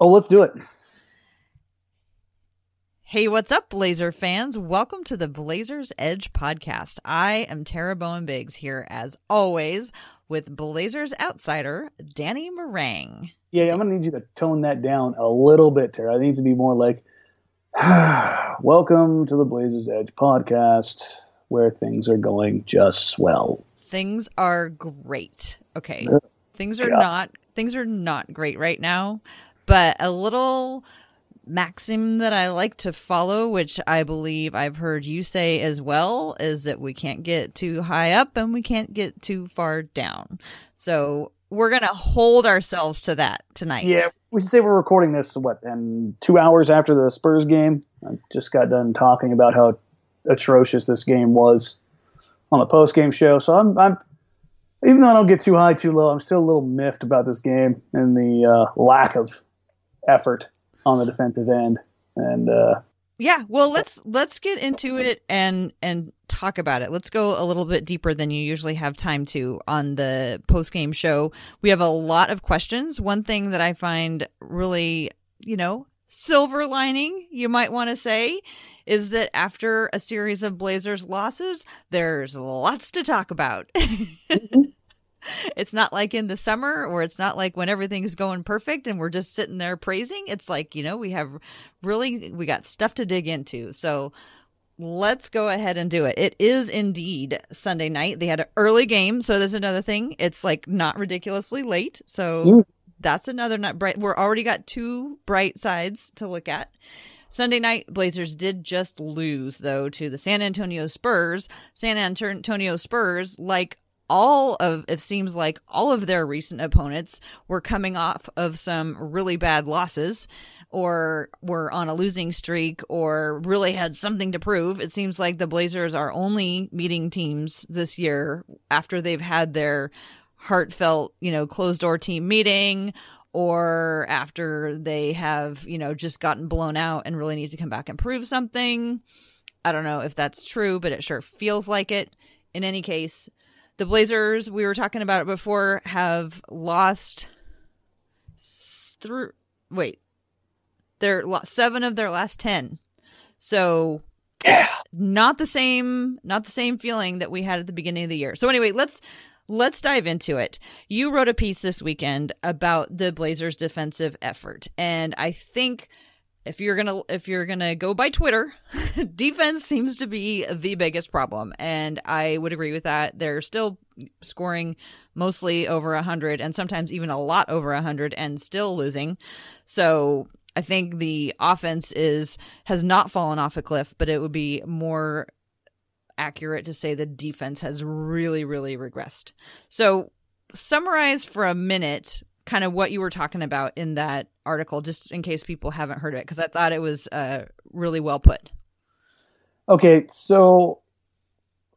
Oh, let's do it. Hey, what's up, Blazer fans? Welcome to the Blazers Edge podcast. I am Tara Bowen Biggs here, as always, with Blazers outsider Danny Marang. Yeah, I'm gonna need you to tone that down a little bit, Tara. I need to be more like, "Welcome to the Blazers Edge podcast, where things are going just swell." Things are great. Okay, things are Yeah. not things are not great right now, but a little maxim that I like to follow, which I believe I've heard you say as well, is that we can't get too high up and we can't get too far down. So we're gonna hold ourselves to that tonight. Yeah, we should say we're recording this what, and two hours after the Spurs game. I just got done talking about how atrocious this game was on the post game show. So I'm, I'm, even though I don't get too high, too low, I'm still a little miffed about this game and the uh, lack of effort on the defensive end. And uh, Yeah, well let's let's get into it and and talk about it. Let's go a little bit deeper than you usually have time to on the post game show. We have a lot of questions. One thing that I find really, you know, silver lining, you might want to say, is that after a series of Blazers losses, there's lots to talk about. it's not like in the summer or it's not like when everything's going perfect and we're just sitting there praising. It's like, you know, we have really we got stuff to dig into. So let's go ahead and do it. It is indeed Sunday night. They had an early game, so there's another thing. It's like not ridiculously late. So Mm. that's another not bright. We're already got two bright sides to look at. Sunday night, Blazers did just lose, though, to the San Antonio Spurs. San Antonio Spurs, like all of, it seems like all of their recent opponents were coming off of some really bad losses or were on a losing streak or really had something to prove. It seems like the Blazers are only meeting teams this year after they've had their heartfelt, you know, closed door team meeting or after they have, you know, just gotten blown out and really need to come back and prove something. I don't know if that's true, but it sure feels like it. In any case, the Blazers, we were talking about it before, have lost through wait. They're lo- 7 of their last 10. So yeah, not the same not the same feeling that we had at the beginning of the year. So anyway, let's let's dive into it. You wrote a piece this weekend about the Blazers defensive effort and I think if you're to if you're to go by Twitter, defense seems to be the biggest problem and I would agree with that. They're still scoring mostly over 100 and sometimes even a lot over 100 and still losing. So I think the offense is has not fallen off a cliff, but it would be more accurate to say the defense has really, really regressed. So, summarize for a minute kind of what you were talking about in that article, just in case people haven't heard it, because I thought it was uh, really well put. Okay, so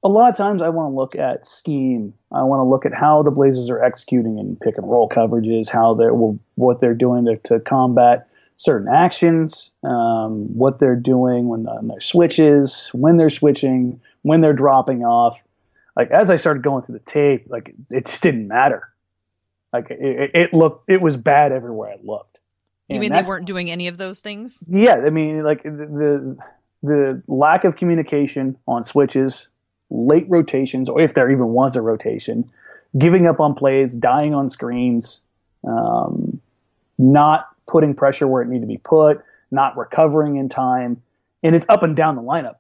a lot of times I want to look at scheme. I want to look at how the Blazers are executing in pick and roll coverages, how they're what they're doing to, to combat certain actions, um, what they're doing when on their switches, when they're switching, when they're dropping off. Like as I started going through the tape, like it just didn't matter. Like it, it, looked, it was bad everywhere I looked. You And mean they weren't doing any of those things? yeah, I mean, like the, the the lack of communication on switches, late rotations, or if there even was a rotation, giving up on plays, dying on screens, um, not putting pressure where it needed to be put, not recovering in time, and it's up and down the lineup.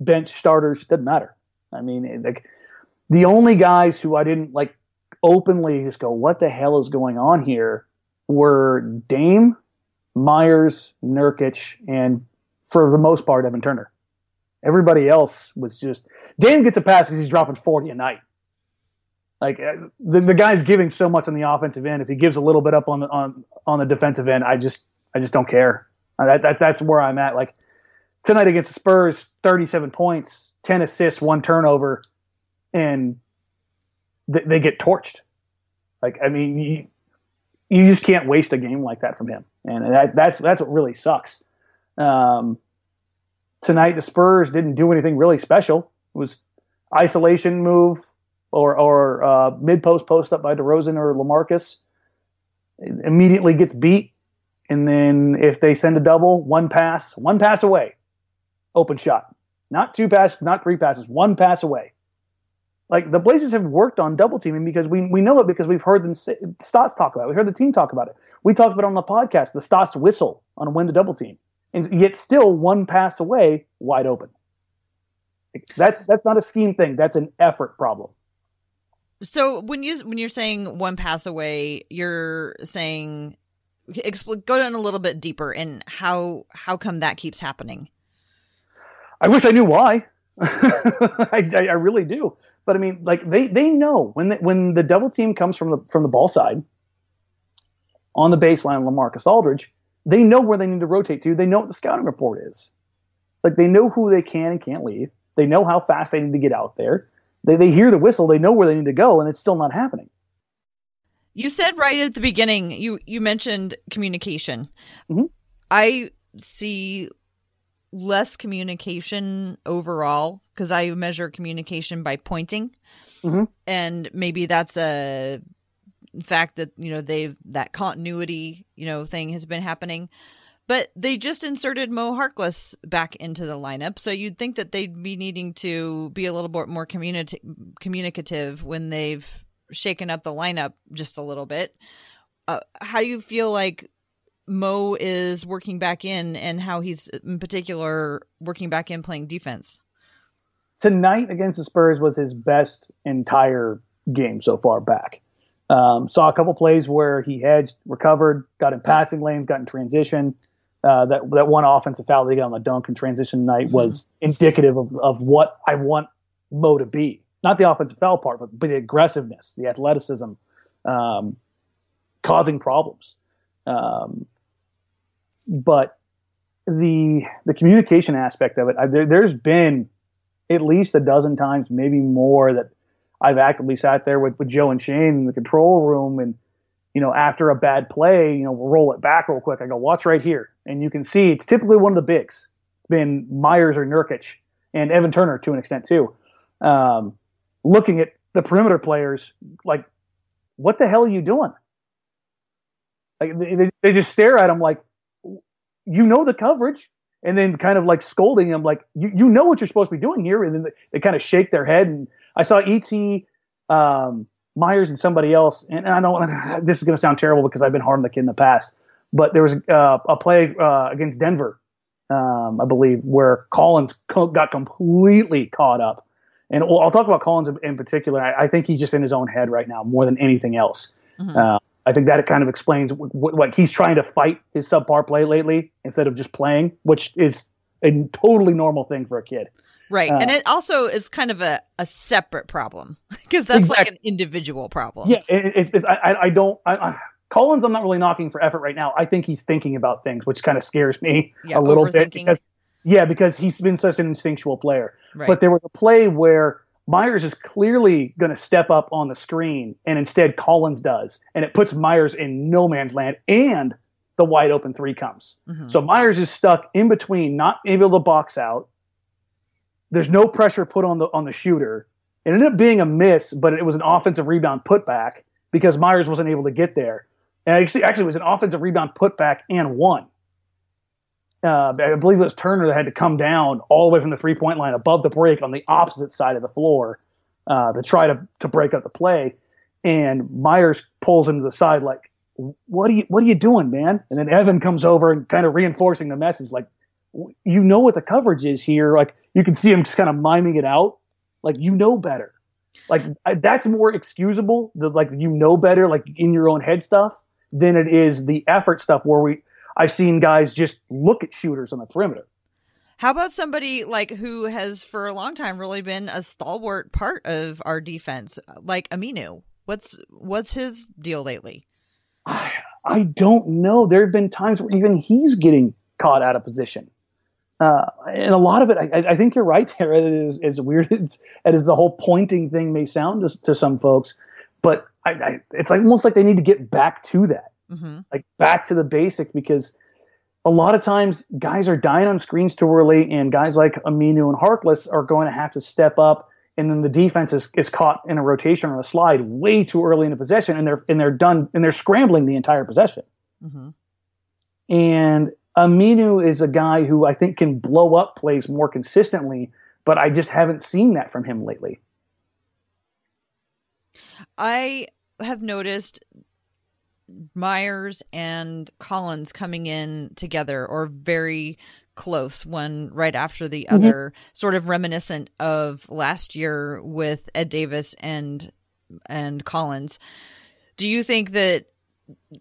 Bench starters doesn't matter. I mean, like the only guys who I didn't like openly just go, "What the hell is going on here?" were Dame, Meyers, Nurkic, and for the most part, Evan Turner. Everybody else was just Dame gets a pass because he's dropping 40 a night. Like uh, the, the guy's giving so much on the offensive end. If he gives a little bit up on the on on the defensive end, I just I just don't care. Uh, that, that that's where I'm at. Like tonight against the Spurs, 37 points, 10 assists, one turnover, and th- they get torched. Like I mean, you, you just can't waste a game like that from him, and that, that's that's what really sucks. Um, tonight, the Spurs didn't do anything really special. It was isolation move or or uh, mid post post up by DeRozan or LaMarcus. Immediately gets beat, and then if they send a double, one pass, one pass away, open shot. Not two passes, not three passes, one pass away. Like the Blazers have worked on double teaming because we we know it because we've heard them say, Stotts talk about it. We heard the team talk about it. We talked about it on the podcast, the Stotts whistle on when to double team, and yet still one pass away, wide open. That's that's not a scheme thing. That's an effort problem. So when you when you're saying one pass away, you're saying expl- go down a little bit deeper and how how come that keeps happening? I wish I knew why. I, I, I, really do. But I mean, like they they know when the, when the double team comes from the from the ball side on the baseline, Lamarcus Aldridge, they know where they need to rotate to. They know what the scouting report is. Like they know who they can and can't leave. They know how fast they need to get out there. They they hear the whistle. They know where they need to go, and it's still not happening. You said right at the beginning. You you mentioned communication. Mm-hmm. I see less communication overall because I measure communication by pointing, mm-hmm. and maybe that's a fact that you know they've that continuity you know thing has been happening. But they just inserted Mo Harkless back into the lineup, so you'd think that they'd be needing to be a little bit more communi- communicative when they've shaken up the lineup just a little bit. Uh, how do you feel like Mo is working back in and how he's in particular working back in playing defense. Tonight against the Spurs was his best entire game so far back. Um, saw a couple plays where he hedged, recovered, got in passing lanes, got in transition. Uh, that that one offensive foul they got on the dunk and transition tonight mm-hmm. was indicative of, of what I want Mo to be. Not the offensive foul part, but, but the aggressiveness, the athleticism, um, causing problems. Um, but the the communication aspect of it, I, there, there's been at least a dozen times, maybe more, that I've actively sat there with, with Joe and Shane in the control room, and you know, after a bad play, you know, we'll roll it back real quick. I go, watch right here, and you can see it's typically one of the bigs. It's been Meyers or Nurkic and Evan Turner to an extent too. Um, looking at the perimeter players, like, what the hell are you doing? Like they, they just stare at him like, you know the coverage and then kind of like scolding him like you, you know what you're supposed to be doing here and then they, they kind of shake their head and i saw et um, meyers and somebody else and i know this is going to sound terrible because i've been hard on the kid in the past but there was uh, a play uh, against denver um, i believe where collins co- got completely caught up and i'll talk about collins in, in particular I, I, think he's just in his own head right now more than anything else mm-hmm. uh, I think that it kind of explains what, what he's trying to fight his subpar play lately instead of just playing, which is a totally normal thing for a kid. Right. Uh, and it also is kind of a, a separate problem because that's exactly. like an individual problem. Yeah. It, it, it, I, I don't, I, I, Collins, I'm not really knocking for effort right now. I think he's thinking about things, which kind of scares me yeah, a little bit because, yeah, because he's been such an instinctual player. Right. But there was a play where Meyers is clearly going to step up on the screen, and instead Collins does, and it puts Meyers in no man's land, and the wide open three comes. Mm-hmm. So Meyers is stuck in between, not able to box out. There's no pressure put on the on the shooter. It ended up being a miss, but it was an offensive rebound putback because Meyers wasn't able to get there. And actually, actually, it was an offensive rebound putback and one uh, I believe it was Turner that had to come down all the way from the three point line above the break on the opposite side of the floor uh, to try to, to break up the play. And Meyers pulls him to the side like, "What are you What are you doing, man?" And then Evan comes over and kind of reinforcing the message, like, "You know what the coverage is here. Like you can see him just kind of miming it out. Like you know better. Like I, that's more excusable. The like you know better, like in your own head stuff, than it is the effort stuff where we." I've seen guys just look at shooters on the perimeter. How about somebody like who has for a long time really been a stalwart part of our defense, like Aminu? What's what's his deal lately? I, I don't know. There have been times where even he's getting caught out of position. Uh, and a lot of it, I, I think you're right, Tara. It is as weird as, as the whole pointing thing may sound to, to some folks, but I, I, it's like almost like they need to get back to that, mm-hmm. like back to the basic, because a lot of times guys are dying on screens too early, and guys like Aminu and Harkless are going to have to step up, and then the defense is, is caught in a rotation or a slide way too early in a possession, and they're and they're done and they're scrambling the entire possession. Mm-hmm. And Aminu is a guy who I think can blow up plays more consistently, but I just haven't seen that from him lately. I have noticed Meyers and Collins coming in together or very close, one right after the mm-hmm. other, sort of reminiscent of last year with Ed Davis and and Collins. Do you think that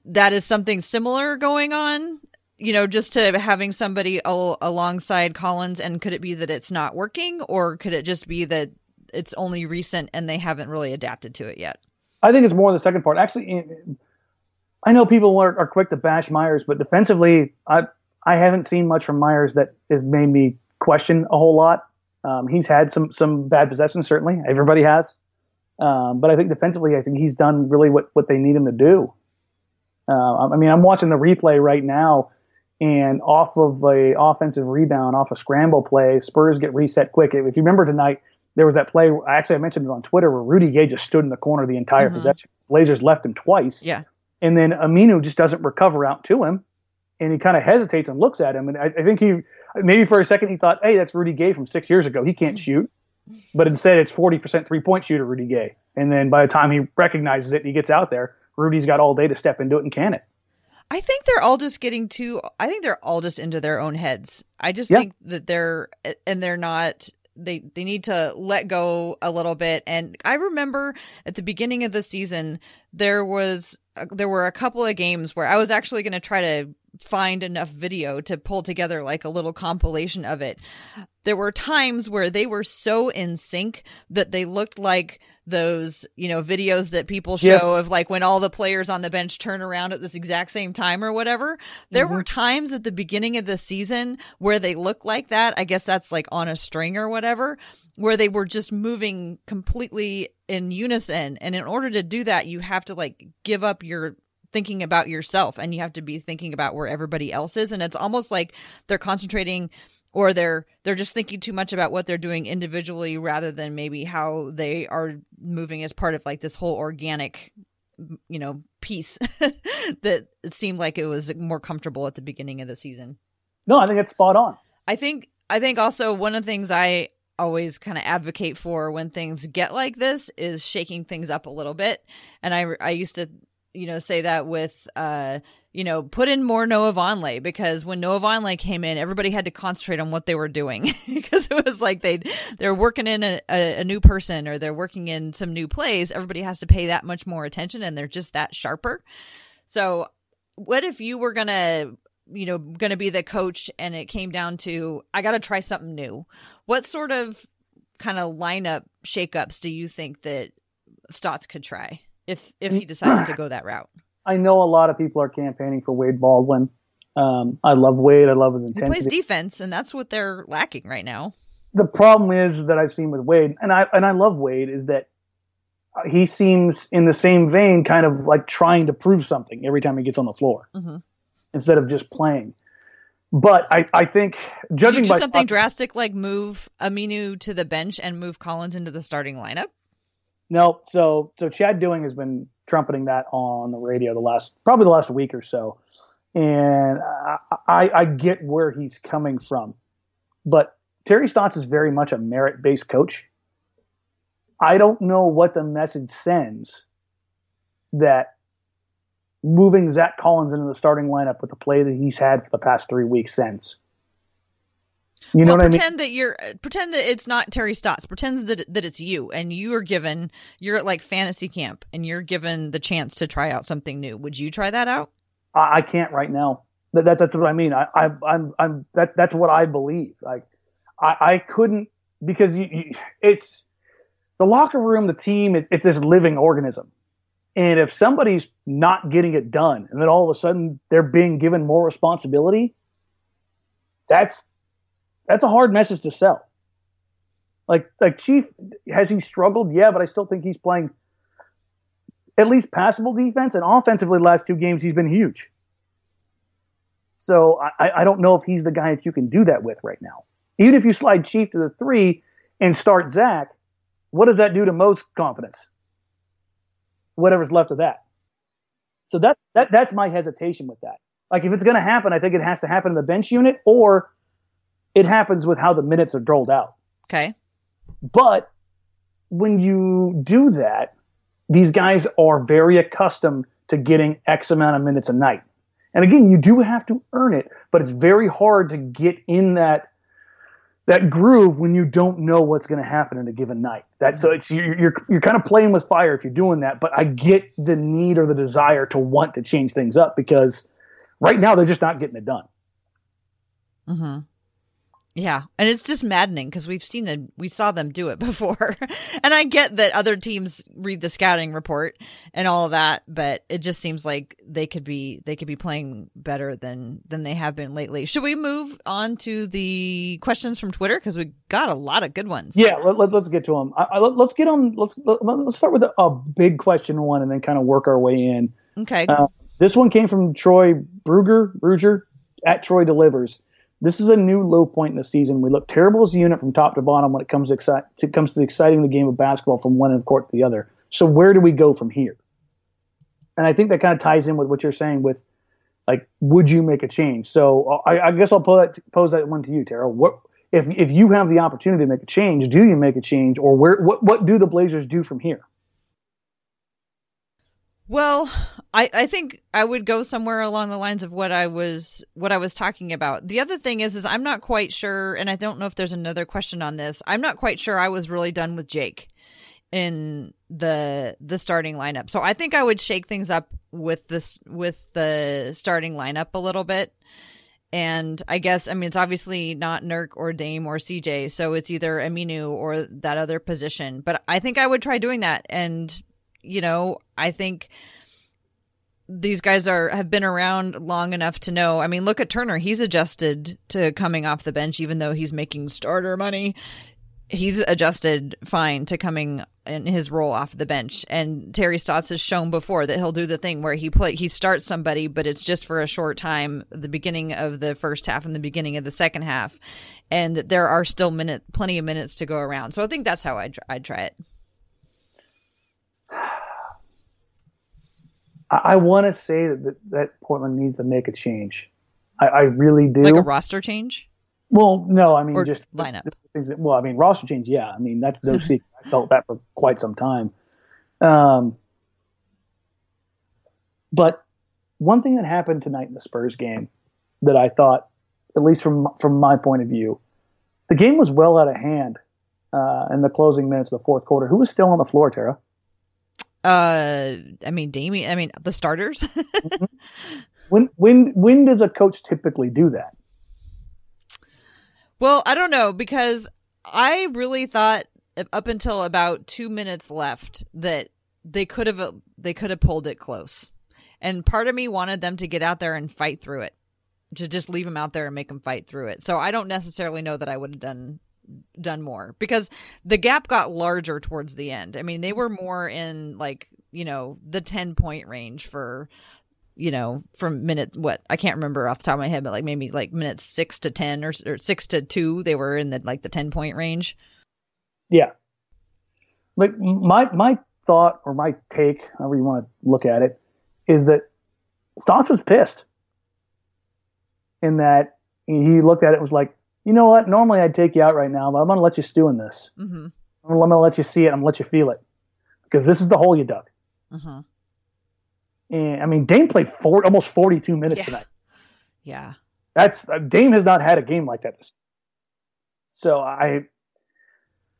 that is something similar going on? You know, just to having somebody al- alongside Collins, and could it be that it's not working, or could it just be that it's only recent and they haven't really adapted to it yet? I think it's more the second part. Actually, I know people are, are quick to bash Meyers, but defensively, I I haven't seen much from Meyers that has made me question a whole lot. Um, he's had some some bad possessions, certainly. Everybody has, um, but I think defensively, I think he's done really what what they need him to do. Uh, I mean, I'm watching the replay right now, and off of a offensive rebound, off a scramble play, Spurs get reset quick. If you remember tonight, there was that play. Actually, I mentioned it on Twitter where Rudy Gay just stood in the corner the entire mm-hmm. possession. Blazers left him twice. Yeah. And then Aminu just doesn't recover out to him, and he kind of hesitates and looks at him. And I, I, think he maybe for a second he thought, "Hey, that's Rudy Gay from six years ago. He can't shoot." But instead, it's forty percent three point shooter Rudy Gay. And then by the time he recognizes it, and he gets out there. Rudy's got all day to step into it and can it. I think they're all just getting too. I think they're all just into their own heads. I just yeah. think that they're and they're not they they need to let go a little bit. And i remember at the beginning of the season there was uh, there were a couple of games where i was actually going to try to find enough video to pull together like a little compilation of it there were times where they were so in sync that they looked like those, you know, videos that people show yes. of like when all the players on the bench turn around at this exact same time or whatever. There mm-hmm. were times at the beginning of the season where they looked like that. I guess that's like on a string or whatever, where they were just moving completely in unison. And in order to do that, you have to like give up your thinking about yourself and you have to be thinking about where everybody else is. And it's almost like they're concentrating or they're they're just thinking too much about what they're doing individually rather than maybe how they are moving as part of like this whole organic you know piece that it seemed like it was more comfortable at the beginning of the season no i think it's spot on i think i think also one of the things i always kind of advocate for when things get like this is shaking things up a little bit and i i used to you know, say that with, uh, you know, put in more Noah Vonleh because when Noah Vonleh came in, everybody had to concentrate on what they were doing because it was like they they're working in a, a, a, new person or they're working in some new plays. Everybody has to pay that much more attention and they're just that sharper. So, what if you were gonna, you know, gonna be the coach and it came down to I got to try something new? What sort of kind of lineup shakeups do you think that Stotts could try? If if he decided to go that route. I know a lot of people are campaigning for Wade Baldwin. Um, I love Wade. I love his intensity. He plays defense, and that's what they're lacking right now. The problem is that I've seen with Wade, and I and I love Wade, is that he seems in the same vein, kind of like trying to prove something every time he gets on the floor, mm-hmm. instead of just playing. But I, I think judging by something drastic like move Aminu to the bench and move Collins into the starting lineup. No, so so Chad Doing has been trumpeting that on the radio the last probably the last week or so, and I, I, I get where he's coming from, but Terry Stotts is very much a merit based coach. I don't know what the message sends that moving Zach Collins into the starting lineup with the play that he's had for the past three weeks since. You know well, what pretend I mean? that you're uh, pretend that it's not Terry Stotts. Pretend that that it's you, and you are given you're at like fantasy camp, and you're given the chance to try out something new. Would you try that out? I can't right now. That, that's that's what I mean. I, I I'm I'm that that's what I believe. Like I I couldn't because you, you it's the locker room, the team. It, it's this living organism, and if somebody's not getting it done, and then all of a sudden they're being given more responsibility, that's that's a hard message to sell. Like like Chief has he struggled? Yeah, but I still think he's playing at least passable defense and offensively. Last two games he's been huge. So I, I don't know if he's the guy that you can do that with right now. Even if you slide Chief to the three and start Zach, what does that do to most confidence? Whatever's left of that. So that, that that's my hesitation with that. Like if it's going to happen, I think it has to happen in the bench unit, or it happens with how the minutes are doled out. Okay. But when you do that, these guys are very accustomed to getting X amount of minutes a night. And again, you do have to earn it, but it's very hard to get in that that groove when you don't know what's going to happen in a given night. That so it's you're, you're you're kind of playing with fire if you're doing that. But I get the need or the desire to want to change things up because right now they're just not getting it done. Mm-hmm. Yeah, and it's just maddening because we've seen them, we saw them do it before, and I get that other teams read the scouting report and all of that, but it just seems like they could be they could be playing better than than they have been lately. Should we move on to the questions from Twitter because we got a lot of good ones? Yeah, let, us let, get to them. I, I, let's get on. Let's let, us start with a, a, big question one and then kind of work our way in. Okay. Uh, this one came from Troy Bruger Bruger at Troy Delivers this is a new low point in the season. We look terrible as a unit from top to bottom when it comes to, exci- comes to exciting the game of basketball from one end of court to the other. So where do we go from here? And I think that kind of ties in with what you're saying with, like, would you make a change? So uh, I, I guess I'll pose that, pose that one to you, Tara. What if if you have the opportunity to make a change? Do you make a change, or where what what do the Blazers do from here? Well, I, I think I would go somewhere along the lines of what I was what I was talking about. The other thing is is I'm not quite sure and I don't know if there's another question on this. I'm not quite sure I was really done with Jake in the the starting lineup. So I think I would shake things up with this with the starting lineup a little bit. And I guess I mean it's obviously not Nurk or Dame or CJ, so it's either Aminu or that other position. But I think I would try doing that and you know, I think these guys are have been around long enough to know. I mean, look at Turner; he's adjusted to coming off the bench, even though he's making starter money. He's adjusted fine to coming in his role off the bench. And Terry Stotts has shown before that he'll do the thing where he play he starts somebody, but it's just for a short time, the beginning of the first half and the beginning of the second half, and there are still minute plenty of minutes to go around. So I think that's how I'd, I'd try it. I, I want to say that, that Portland needs to make a change. I, I, really do. Like a roster change? Well, no, I mean or just lineup. Things that, well, I mean roster change. Yeah, I mean that's no secret. I felt that for quite some time. Um, but one thing that happened tonight in the Spurs game that I thought, at least from from my point of view, the game was well out of hand uh, in the closing minutes of the fourth quarter. Who was still on the floor, Tara? Uh, I mean, Damian. I mean, the starters. mm-hmm. When when when does a coach typically do that? Well, I don't know because I really thought up until about two minutes left that they could have they could have pulled it close, and part of me wanted them to get out there and fight through it, to just leave them out there and make them fight through it. So I don't necessarily know that I would have done done more because the gap got larger towards the end. I mean, they were more in like, you know, the 10 point range for you know, from minute what I can't remember off the top of my head, but like maybe like minutes six to ten or, or six to two, they were in the like the ten point range. Yeah, like my my thought or my take, however you want to look at it, is that Stotts was pissed in that he looked at it was like, you know what? Normally I'd take you out right now, but I'm going to let you stew in this. Mm-hmm. I'm going to let you see it. I'm going to let you feel it because this is the hole you dug. Mm-hmm. And I mean, Dame played four, almost 42 minutes yeah. tonight. Yeah. That's uh, Dame has not had a game like that. So I,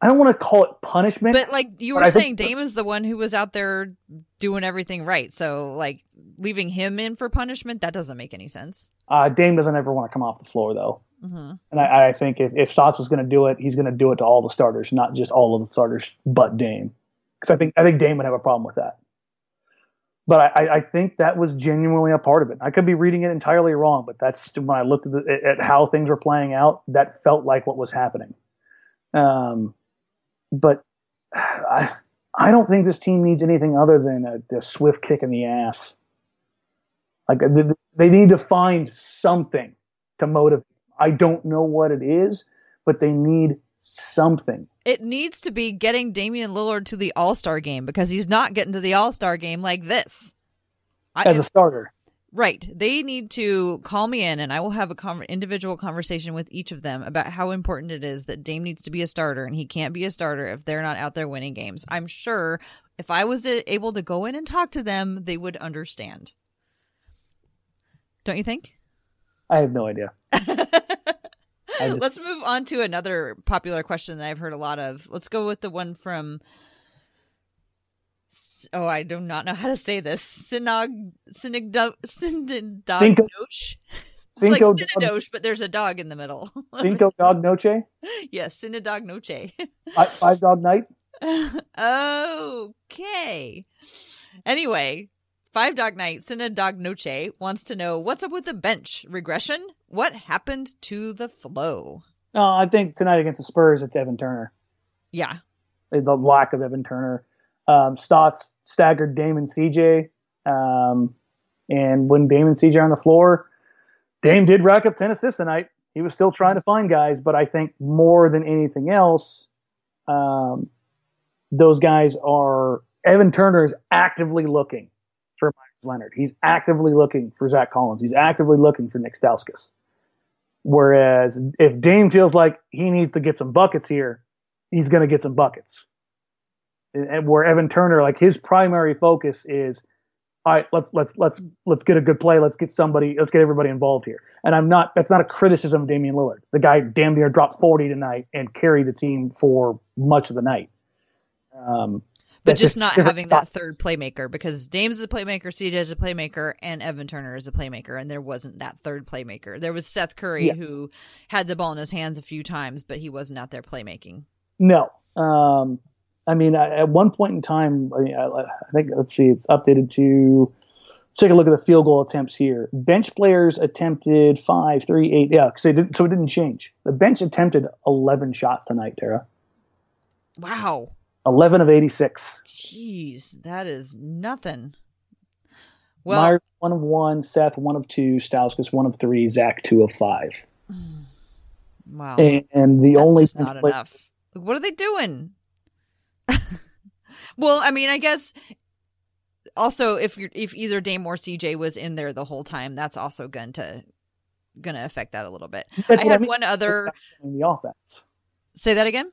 I don't want to call it punishment. But like you were think- saying, Dame is the one who was out there doing everything right. So like leaving him in for punishment, that doesn't make any sense. uh, Dame doesn't ever want to come off the floor though. Hmm And I, I think if, if is going to do it, he's going to do it to all the starters, not just all of the starters, but Dame. Because I think I think Dame would have a problem with that. But I, I- think that was genuinely a part of it. I could be reading it entirely wrong, but that's when I looked at, the, at how things were playing out. That felt like what was happening. Um, but I I don't think this team needs anything other than a, a swift kick in the ass. Like they need to find something to motivate. I don't know what it is, but they need something. It needs to be getting Damian Lillard to the All Star game because he's not getting to the All Star game like this. I, as a starter. Right. They need to call me in and I will have a con- individual conversation with each of them about how important it is that Dame needs to be a starter and he can't be a starter if they're not out there winning games. I'm sure if I was able to go in and talk to them, they would understand. Don't you think? I have no idea. Let's move on to another popular question that I've heard a lot of. Let's go with the one from. Oh, I do not know how to say this. Synog, synagdo, synagdosh. Cinco- like synadosh, but there's a dog in the middle. Cinco dog noche, yes, synadog noche. Fi- five dog night. okay. Anyway, Five Dog Night, Synadog Noche wants to know what's up with the bench regression. What happened to the flow? No, I think tonight against the Spurs, it's Evan Turner. Yeah, The lack of Evan Turner. Um, Stotts staggered Damon CJ. Um, and when Damon CJ are on the floor, Dame did rack up 10 assists tonight. He was still trying to find guys, but I think more than anything else, um, those guys are. Evan Turner is actively looking Leonard. He's actively looking for Zach Collins. He's actively looking for Nick Stauskas. Whereas if Dame feels like he needs to get some buckets here, he's going to get some buckets. And- where Evan Turner, like his primary focus is, all right, let's let's let's let's get a good play. Let's get somebody. Let's get everybody involved here. And I'm not. That's not a criticism of Damian Lillard. The guy damn near dropped 40 tonight and carried the team for much of the night. Um, but just not having that third playmaker because Dame's is a playmaker, CJ is a playmaker, and Evan Turner is a playmaker, and there wasn't that third playmaker. There was Seth Curry Yeah. who had the ball in his hands a few times, but he wasn't out there playmaking. No. Um, I mean, I- at one point in time, I, mean, I, I think, let's see, it's updated to let's take a look at the field goal attempts here. Bench players attempted five, three, eight. Yeah, 'cause they did, so it didn't change. The bench attempted 11 shots tonight, Tara. Wow. 11 of 86. Jeez, that is nothing. Well, Meyers, one of one. Seth, one of two. Stauskas, one of three. Zach, two of five. wow. And, and the That's only not play- enough. What are they doing? well, I mean, I guess also if you're if either Dame or CJ was in there the whole time, that's also going to going to affect that a little bit. That's I had mean. one other. running the offense. Say that again.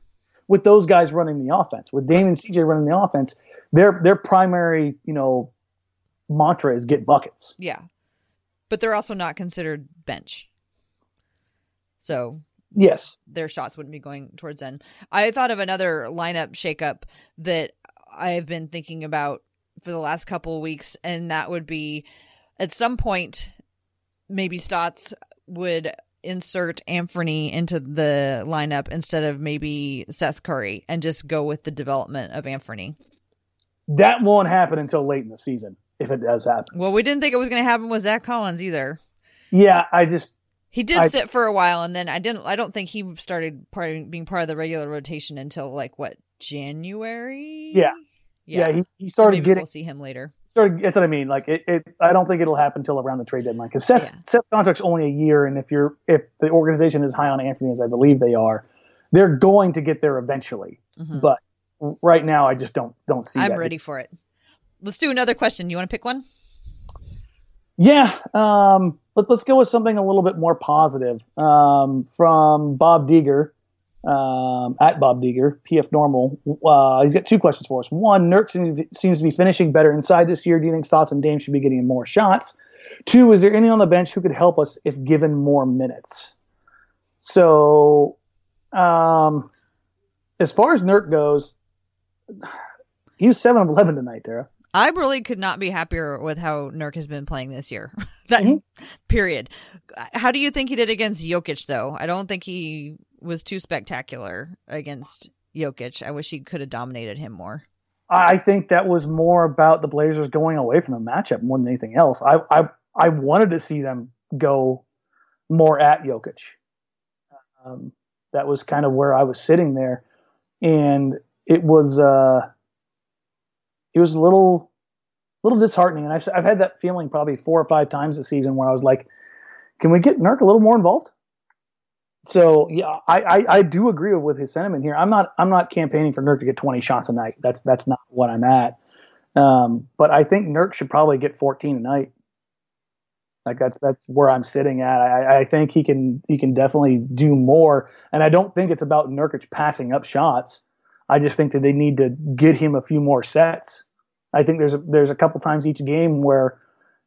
With those guys running the offense, with Dame and CJ running the offense, their their primary, you know, mantra is get buckets. Yeah, but they're also not considered bench, so Yes. their shots wouldn't be going towards end. I thought of another lineup shakeup that I've been thinking about for the last couple of weeks, and that would be at some point maybe Stotts would insert Anfernee into the lineup instead of maybe Seth Curry and just go with the development of Anfernee. That won't happen until late in the season, if it does happen. Well, we didn't think it was going to happen with Zach Collins either. Yeah, I just He did I- sit for a while, and then I didn't. I don't think he started part, being part of the regular rotation until like what January. Yeah. yeah, yeah. he, he So started maybe getting We'll see him later. Started that's what I mean. Like it, it I don't think it'll happen until around the trade deadline because Seth's, Yeah. Seth's contract's only a year, and if you're if the organization is high on Anfernee as I believe they are, they're going to get there eventually. Mhm. But right now, I just don't don't see. I'm ready for it. Let's do another question. You want to pick one? Yeah, um, let, let's go with something a little bit more positive um, from Bob Deeger um, at Bob Deeger, PF Normal. Uh, he's got two questions for us. One, Nurk seems, seems to be finishing better inside this year. Do you think Stotts and Dame should be getting more shots? Two, is there any on the bench who could help us if given more minutes? So, um, as far as Nurk goes, he was seven of eleven tonight, Tara. I really could not be happier with how Nurk has been playing this year. that Mhm. period. How do you think he did against Jokic though? I don't think he was too spectacular against Jokic. I wish he could have dominated him more. I think that was more about the Blazers going away from the matchup more than anything else. I I, I wanted to see them go more at Jokic. Um, that was kind of where I was sitting there, and it was uh, it was a little little disheartening. And I've, I've had that feeling probably four or five times this season where I was like, can we get Nurk a little more involved? So yeah, I, I, I do agree with his sentiment here. I'm not I'm not campaigning for Nurk to get 20 shots a night. That's that's not what I'm at. Um, but I think Nurk should probably get 14 a night. Like that's that's where I'm sitting at. I, I think he can he can definitely do more, and I don't think it's about Nurkic passing up shots. I just think that they need to get him a few more sets. I think there's a, there's a couple times each game where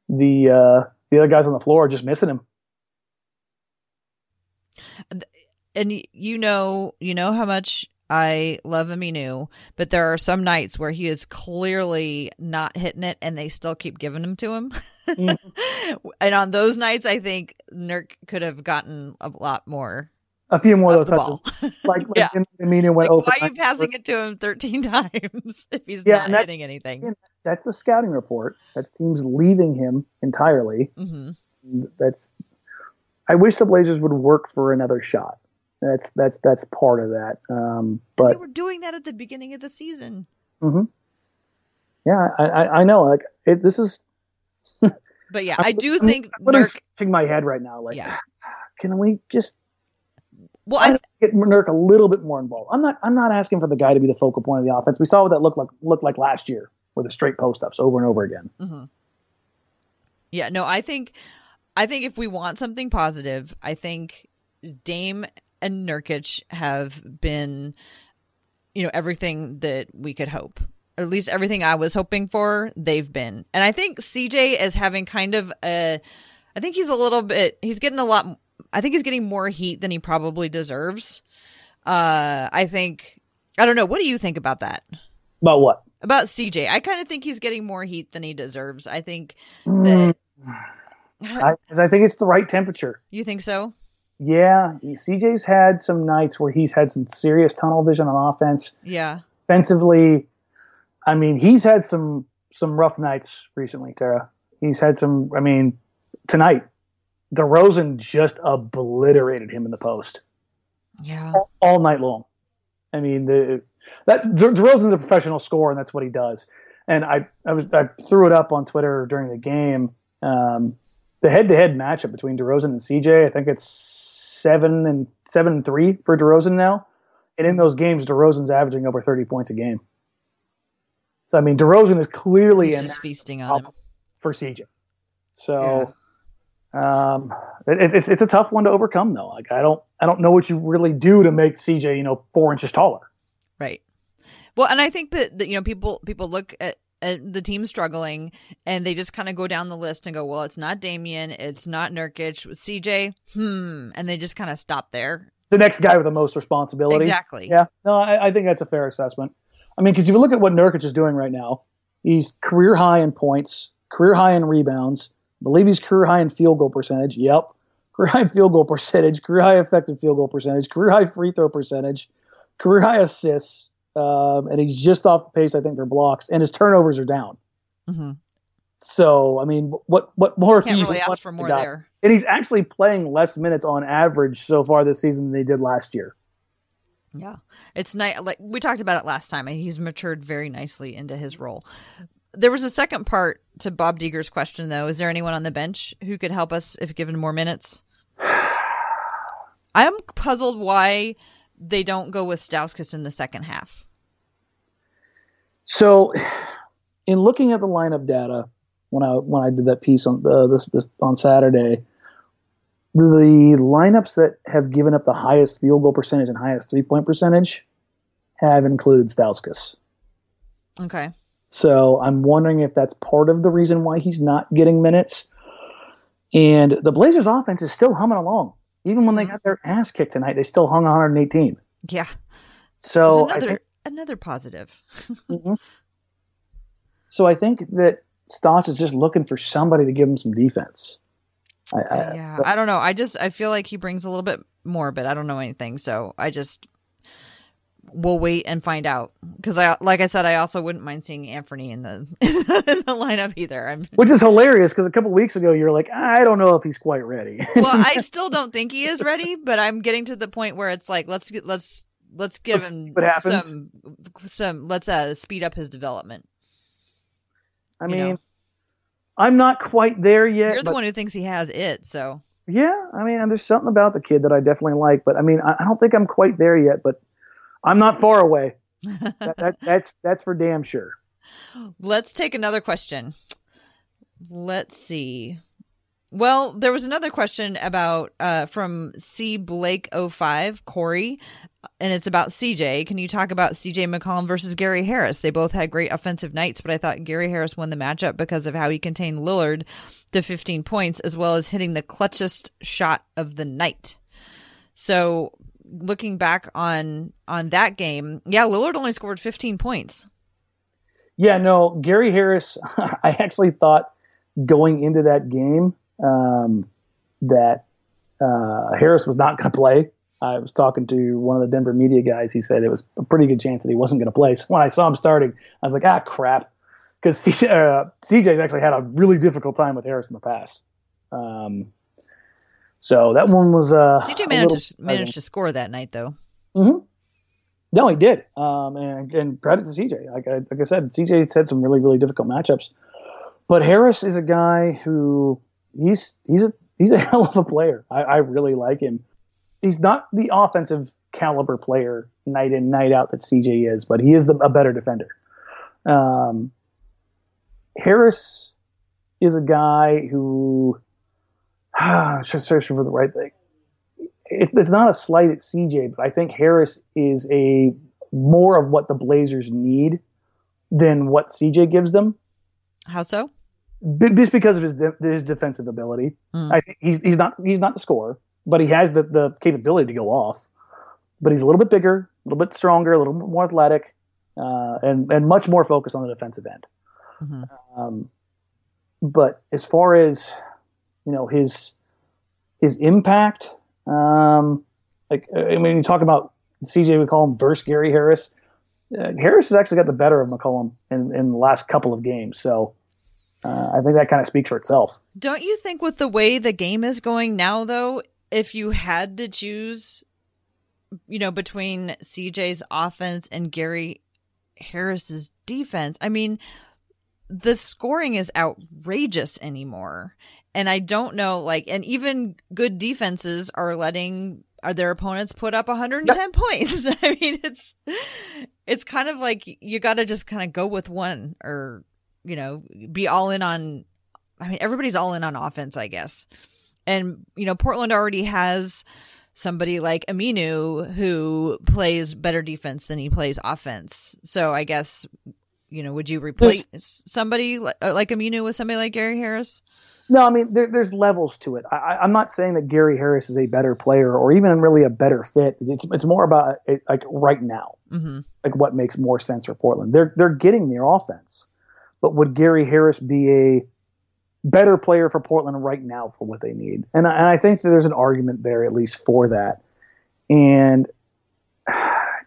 the uh, the other guys on the floor are just missing him. And you know you know how much I love Aminu, but there are some nights where he is clearly not hitting it and they still keep giving him to him. and on those nights I think Nurk could have gotten a lot more A few more of those touches. Like, like Yeah. in the meeting went Like, over. why are you passing it to him 13 times if he's Yeah, not hitting anything? That's the scouting report. That's teams leaving him entirely. hmm That's. I wish the Blazers would work for another shot. That's that's that's part of that. Um, they were doing that at the beginning of the season. mhm. yeah, I, I I know. Like it, this is. But yeah, I'm- I do I'm- think I'm Nurk. scratching my head right now. Like, Yeah. can we just Well, I I, get Nurk a little bit more involved? I'm not. I'm not asking for the guy to be the focal point of the offense. We saw what that looked like looked like last year with the straight post ups over and over again. hmm Yeah, no, I think I think if we want something positive, I think Dame and Nurkic have been you know everything that we could hope. Or at least everything I was hoping for, they've been. And I think CJ is having kind of a I think he's a little bit he's getting a lot I think he's getting more heat than he probably deserves. Uh I think I don't know, what do you think about that? About what? About CJ, I kind of think he's getting more heat than he deserves. I think Mm, that I, I think it's the right temperature. you think so. Yeah, CJ's had some nights where he's had some serious tunnel vision on offense. Yeah, Offensively, I mean, he's had some some rough nights recently, Tara. He's had some. I mean, tonight, DeRozan just obliterated him in the post yeah, all, all night long. I mean, the that DeRozan's a professional scorer, and that's what he does. And I, I was I threw it up on Twitter during the game. Um, the head-to-head matchup between DeRozan and CJ, I think it's seven and seven and three for DeRozan now. And in those games, DeRozan's averaging over thirty points a game. So I mean, DeRozan is clearly he's in just feasting on him. for CJ. So um, it, it's it's a tough one to overcome though. Like I don't I don't know what you really do to make CJ you know four inches taller. Right. Well, and I think that, that you know people people look at, at the team's struggling and they just kind of go down the list and go, well, it's not Damian, it's not Nurkic, CJ, hmm, and they just kind of stop there. The next guy with the most responsibility. Exactly. Yeah. No, I, I think that's a fair assessment. I mean, because if you look at what Nurkic is doing right now, he's career high in points, career high in rebounds. I believe he's career high in field goal percentage. Yep. Career high field goal percentage, career high effective field goal percentage, career high free throw percentage, career high assists. Um, and he's just off the pace, I think, for blocks, and his turnovers are down. hmm So, I mean, what what more? Can't you really ask for more there. And he's actually playing less minutes on average so far this season than he did last year. Yeah, it's nice. Like we talked about it last time. and He's matured very nicely into his role. There was a second part to Bob Deeger's question, though. Is there anyone on the bench who could help us if given more minutes? I'm puzzled why they don't go with Stauskas in the second half. So, in looking at the lineup data, when I when I did that piece on uh, this this on Saturday, the lineups that have given up the highest field goal percentage and highest three point percentage have included Stauskas. Okay. So I'm wondering if that's part of the reason why he's not getting minutes. And the Blazers offense is still humming along. Even when they Mhm. got their ass kicked tonight, they still hung 118. Yeah. So another think, another positive. Mhm. so I think that Stotts is just looking for somebody to give him some defense. I, I, yeah, I don't know. I just I feel like he brings a little bit more, but I don't know anything. So I just we'll wait and find out because I like I said I also wouldn't mind seeing Anfernee in the in the lineup either. I'm which is hilarious because a couple weeks ago you were like, I don't know if he's quite ready. well, I still don't think he is ready, but I'm getting to the point where it's like let's get let's let's give him see what happens. some some let's uh speed up his development. I mean, know. I'm not quite there yet. You're the but- one who thinks he has it, so Yeah, I mean, there's something about the kid that I definitely like, but I mean, I don't think I'm quite there yet, but I'm not far away. That, that, that's that's for damn sure. Let's take another question. Let's see. Well, there was another question about uh, from C Blake 05 Corey, and it's about CJ. Can you talk about CJ McCollum versus Gary Harris? They both had great offensive nights, but I thought Gary Harris won the matchup because of how he contained Lillard to 15 points, as well as hitting the clutchest shot of the night. So, looking back on on that game, yeah, Lillard only scored 15 points. Yeah, no, Gary Harris. I actually thought going into that game um, that uh, Harris was not going to play. I was talking to one of the Denver media guys. He said it was a pretty good chance that he wasn't going to play. So when I saw him starting, I was like, ah, crap. Because CJ, uh, CJ's actually had a really difficult time with Harris in the past. Um, so that one was uh, CJ managed little to, managed to score that night, though. hmm No, he did. Um, and, and credit to CJ. Like I, like I said, CJ's had some really, really difficult matchups. But Harris is a guy who he's he's a, he's a hell of a player. I, I really like him. He's not the offensive caliber player night in night out that CJ is, but he is the, a better defender. Um, Harris is a guy who ah, should search for the right thing it, it's not a slight at CJ, but I think Harris is a more of what the Blazers need than what CJ gives them, How so? Just because of his de- his defensive ability. Mm. I think he's he's not he's not the scorer, but he has the the capability to go off. But he's a little bit bigger, a little bit stronger, a little bit more athletic, uh, and and much more focused on the defensive end. Mhm. Um, but as far as you know, his his impact, um, like I mean, you talk about CJ, him versus Gary Harris. Uh, Harris has actually got the better of McCollum in in the last couple of games, so uh, I think that kind of speaks for itself. Don't you think with the way the game is going now, though, if you had to choose, you know, between CJ's offense and Gary Harris's defense, I mean, the scoring is outrageous anymore. And I don't know, like, and even good defenses are letting are their opponents put up 110 points. I mean, it's it's kind of like you got to just kind of go with one or you know be all in on. I mean, everybody's all in on offense, I guess. And you know, Portland already has somebody like Aminu who plays better defense than he plays offense. So I guess you know, would you replace somebody li- uh, like Aminu with somebody like Gary Harris? No, I mean there, there's levels to it. I, I'm not saying that Gary Harris is a better player or even really a better fit. It's it's more about it, like right now, hmm like what makes more sense for Portland. They're they're getting their offense, but would Gary Harris be a better player for Portland right now for what they need? And I, and I think that there's an argument there at least for that. And I,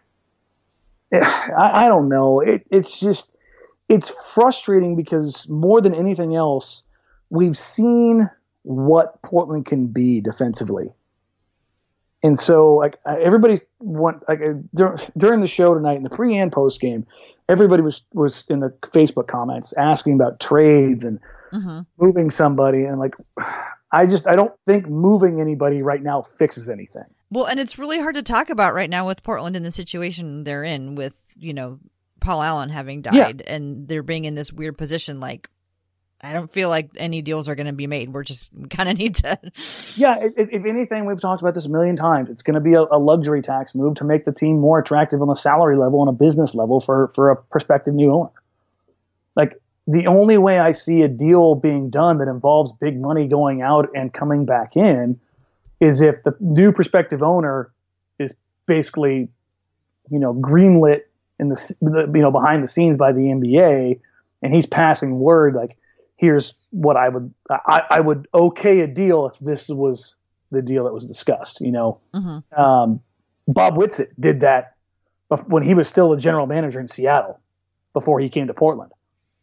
I don't know. It, it's just it's frustrating because more than anything else, we've seen what Portland can be defensively. And so, like everybody's want like uh, dur- during the show tonight in the pre and post game, everybody was was in the Facebook comments asking about trades and hmm moving somebody, and like, I just I don't think moving anybody right now fixes anything. Well, and it's really hard to talk about right now with Portland in the situation they're in with, you know, Paul Allen having died and they're being in this weird position like I don't feel like any deals are going to be made. We're just kind of need to Yeah, if, if anything, we've talked about this a million times. It's going to be a, a luxury tax move to make the team more attractive on a salary level and a business level for for a prospective new owner. Like the only way I see a deal being done that involves big money going out and coming back in is if the new prospective owner is basically you know, greenlit in the, the you know behind the scenes by the NBA, and he's passing word like, here's what I would I, I would okay a deal if this was the deal that was discussed. You know, Mm-hmm. um, Bob Whitsitt did that when he was still a general manager in Seattle before he came to Portland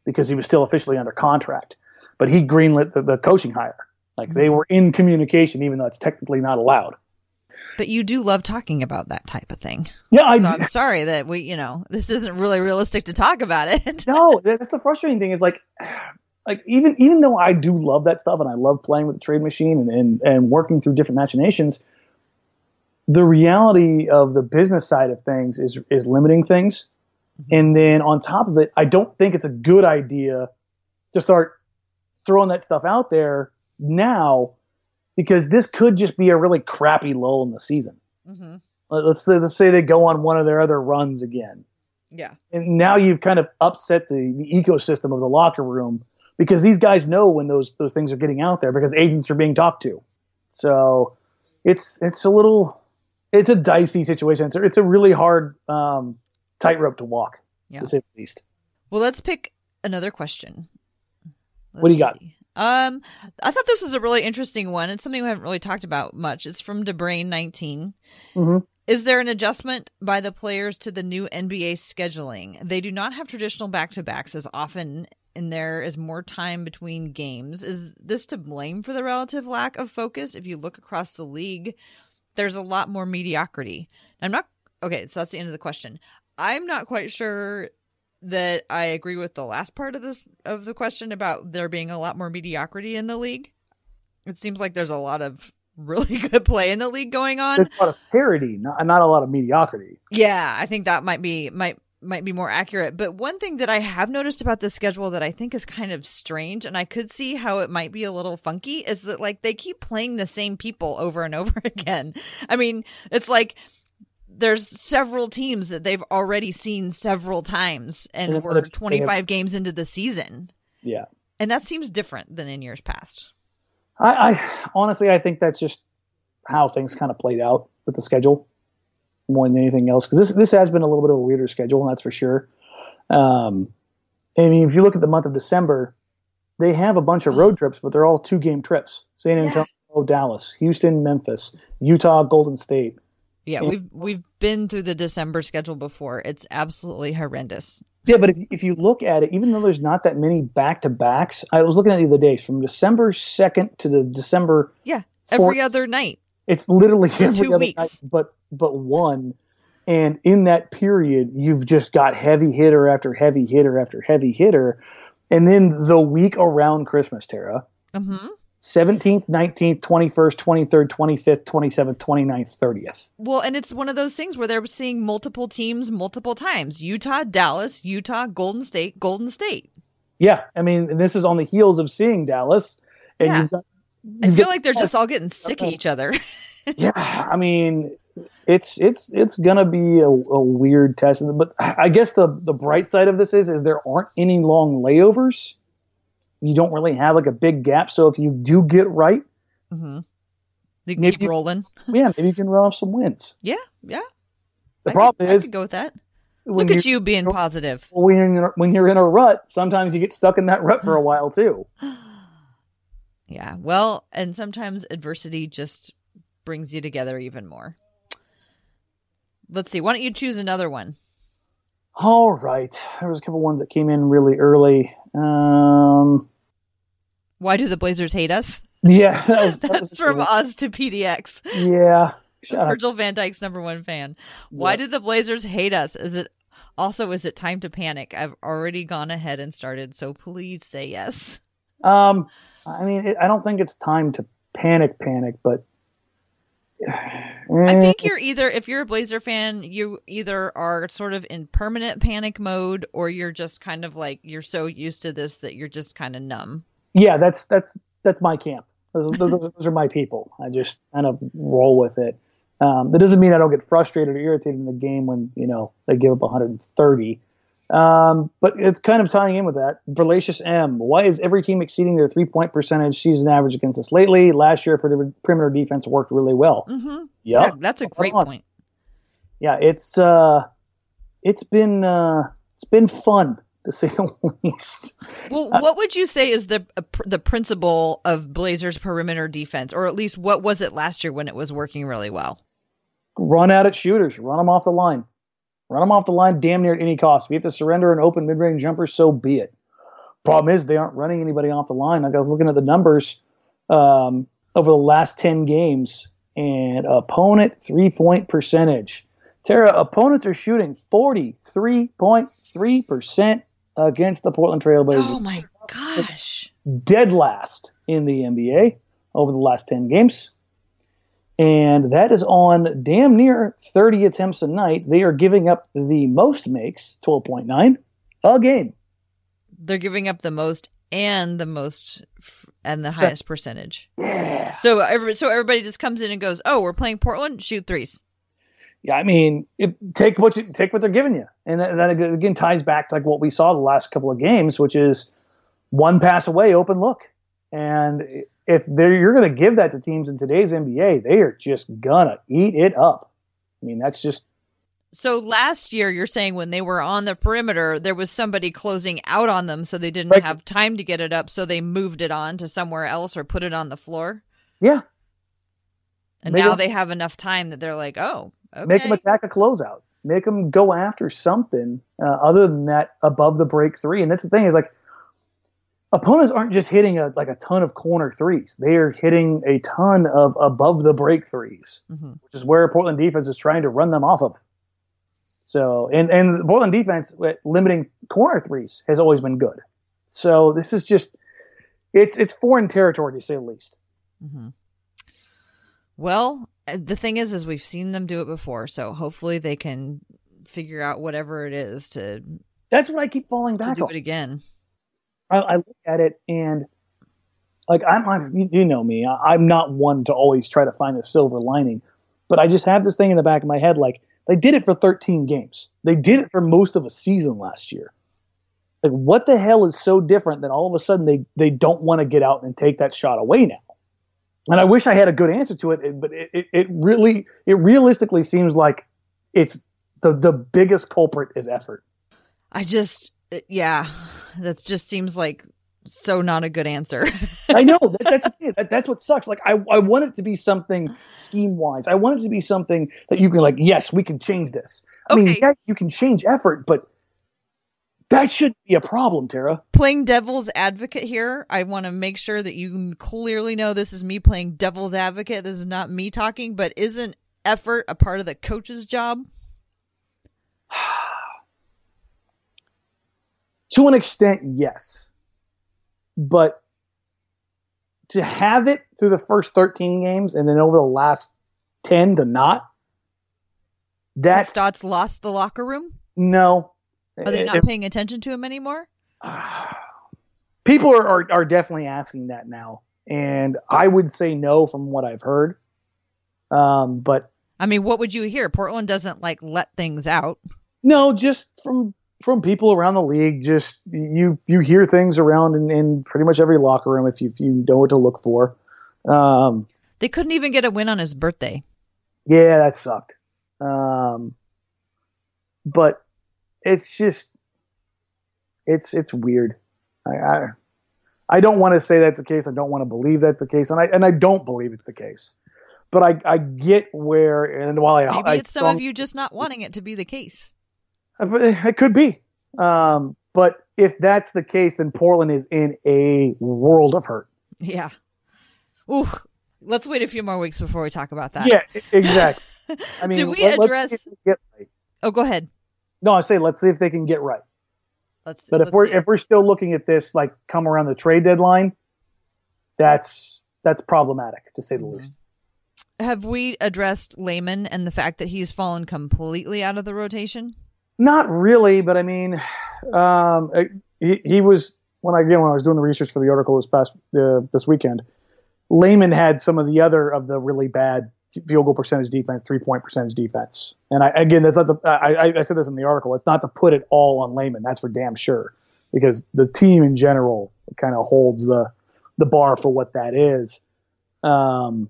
because he was still officially under contract. But he greenlit the, the coaching hire. Like they were in communication, even though it's technically not allowed. But you do love talking about that type of thing. Yeah, I So I'm sorry that we, you know, this isn't really realistic to talk about it. no. That's the frustrating thing is like, like even even though I do love that stuff and I love playing with the trade machine and and, and working through different machinations, the reality of the business side of things is is limiting things. And then on top of it, I don't think it's a good idea to start throwing that stuff out there now because this could just be a really crappy lull in the season. hmm Let- Let's say, let's say they go on one of their other runs again. Yeah. And now you've kind of upset the, the ecosystem of the locker room because these guys know when those those things are getting out there because agents are being talked to. So it's it's a little it's a dicey situation. It's a, it's a really hard um, tightrope to walk, Yeah. to say the least. Well, let's pick another question. What do you Let's see. Um, I thought this was a really interesting one. It's something we haven't really talked about much. It's from DeBrain 19. hmm Is there an adjustment by the players to the new NBA scheduling? They do not have traditional back to backs as often, and there is more time between games. Is this to blame for the relative lack of focus? If you look across the league, there's a lot more mediocrity. I'm not okay, so that's the end of the question. I'm not quite sure that I agree with the last part of this of the question about there being a lot more mediocrity in the league. It seems like there's a lot of really good play in the league going on. There's a lot of parity, not, not a lot of mediocrity. Yeah, I think that might be might might be more accurate. But one thing that I have noticed about the schedule that I think is kind of strange and I could see how it might be a little funky is that like they keep playing the same people over and over again. I mean, it's like there's several teams that they've already seen several times and And we're they have- 25 games into the season. Yeah. And that seems different than in years past. I, I honestly, I think that's just how things kind of played out with the schedule more than anything else. Because this this has been a little bit of a weirder schedule, that's for sure. Um, I mean, if you look at the month of December, they have a bunch of road trips, but they're all two game trips: San Antonio, Dallas, Houston, Memphis, Utah, Golden State. Yeah, Yeah. we've we've been through the December schedule before. It's absolutely horrendous. Yeah, but if, if you look at it, even though there's not that many back to backs, I was looking at the other day from December 2nd to the December Yeah, every 4th, other night. It's literally every two other weeks. night, but but one. And in that period, you've just got heavy hitter after heavy hitter after heavy hitter, and then the week around Christmas, Tara, Mhm. seventeenth, nineteenth, twenty first, twenty third, twenty fifth, twenty seventh, 29th, thirtieth. Well, and it's one of those things where they're seeing multiple teams multiple times. Utah, Dallas, Utah, Golden State, Golden State. Yeah, I mean, and this is on the heels of seeing Dallas, and Yeah. you've got. I feel like they're just all getting sick of each other. yeah i mean it's it's it's gonna be a, a weird test but i guess the the bright side of this is is there aren't any long layovers you don't really have like a big gap so if you do get right mm-hmm. They can Maybe keep you- rolling. yeah maybe you can run off some wins Yeah, yeah. the I problem could, I is go with that. Look at you're- being positive. when you're, in when you're in a rut sometimes you get stuck in that rut for a while too Yeah. Well, and sometimes adversity just brings you together even more. Let's see. Why don't you choose another one? all right there was a couple ones that came in really early um Why do the Blazers hate us? yeah that was, that That's from Oz to PDX. yeah Shut up. Virgil van Dijk's number one fan. Why Yeah. did the Blazers hate us? Is it also is it time to panic? I've already gone ahead and started, so please say yes. Um, I mean, I don't think it's time to panic, panic, but I think you're either if you're a Blazer fan, you either are sort of in permanent panic mode or you're just kind of like you're so used to this that you're just kind of numb. yeah, that's that's that's my camp. Those, those, those are my people. I just kind of roll with it. Um, that doesn't mean I don't get frustrated or irritated in the game when you know they give up 130. Um, but it's kind of tying in with that. Berlacious M. Why is every team exceeding their three point percentage season average against us lately? Last year, perimeter perimeter defense worked really well. Mm-hmm. Yep. that's a great point. yeah, it's uh, it's been uh, it's been fun to say the least. Well, what would you say is the uh, pr- the principle of Blazers perimeter defense, or at least what was it last year when it was working really well? Run out at shooters, run them off the line, run them off the line, damn near at any cost. If you have to surrender an open mid range jumper, so be it. Problem is they aren't running anybody off the line. Like I was looking at the numbers um, over the last ten games, and opponent three point percentage. Tara, opponents are shooting forty three point three percent against the Portland Trailblazers. Oh my gosh. Dead last in the NBA over the last 10 games. And that is on damn near 30 attempts a night. They are giving up the most makes, 12.9, a game. They're giving up the most and the most and the highest percentage. Yeah. So every, so everybody just comes in and goes, "Oh, we're playing Portland, shoot threes. Yeah, I mean, it, take what you take what they're giving you, and that, that again ties back to like what we saw the last couple of games, which is one pass away, open look. And if they're, you're going to give that to teams in today's NBA, they are just gonna eat it up. I mean, that's just So last year, you're saying when they were on the perimeter, there was somebody closing out on them, so they didn't Right. have time to get it up, so they moved it on to somewhere else or put it on the floor. yeah. And Make now them- they have enough time that they're like, "Oh, okay." Make them attack a closeout. Make them go after something uh, other than that above the break three. And that's the thing is like opponents aren't just hitting a like a ton of corner threes. They are hitting a ton of above the break threes, Mhm. which is where Portland defense is trying to run them off of. So and and Portland defense uh, limiting corner threes has always been good. So this is just it's it's foreign territory to say the least. hmm Well, uh, the thing is, is we've seen them do it before, so hopefully they can figure out whatever it is to That's what I keep falling to back do on. it again. I, I look at it and like I'm, I'm you, you know me, I, I'm not one to always try to find a silver lining, but I just have this thing in the back of my head like they did it for 13 games. They did it for most of a season last year. Like what the hell is so different that all of a sudden they they don't want to get out and take that shot away now? And I wish I had a good answer to it, but it, it, it really it realistically seems like it's the the biggest culprit is effort. I just, Uh, yeah, that just seems like so not a good answer. I know that, that's. That, that's what sucks. Like I, I want it to be something scheme wise. I want it to be something that you can like. Yes, we can change this. I mean, yeah, you can change effort, but that shouldn't be a problem, Tara. playing devil's advocate here, I want to make sure that you clearly know this is me playing devil's advocate. This is not me talking, but isn't effort a part of the coach's job? To an extent, yes, but to have it through the first thirteen games and then over the last ten to not. Has That's Stotts lost the locker room? no. Are they not paying attention to him anymore? people are, are, are definitely asking that now and i would say no from what i've heard um, but I mean, what would you hear? Portland doesn't like let things out. no just from from people around the league just you you hear things around in, in pretty much every locker room if you, if you know what to look for um, They couldn't even get a win on his birthday. yeah that sucked um, but it's just it's it's weird I, I I don't want to say that's the case. I don't want to believe that's the case, and I and I don't believe it's the case. But I, I get where, and while I Maybe I it's some strong- of you just not wanting it to be the case. Uh, but it could be. Um, but if that's the case, then Portland is in a world of hurt. Yeah. Ooh. Let's wait a few more weeks before we talk about that. Yeah, exactly. I mean, Did we let- let's see address- right. Oh, go ahead. No, I say let's see if they can get right. Let's. But if let's we're see. if we're still looking at this like come around the trade deadline, that's that's problematic to say the Mhm. least. have we addressed Layman and the fact that he's fallen completely out of the rotation? Not really, but I mean, um, he, he was when I again when I was doing the research for the article this past uh, this weekend. Layman had some of the other of the really bad field goal percentage defense, three point percentage defense, and I again that's not the I, I, said this in the article. It's not to put it all on Layman. That's for damn sure, because the team in general kind of holds the the bar for what that is. Um,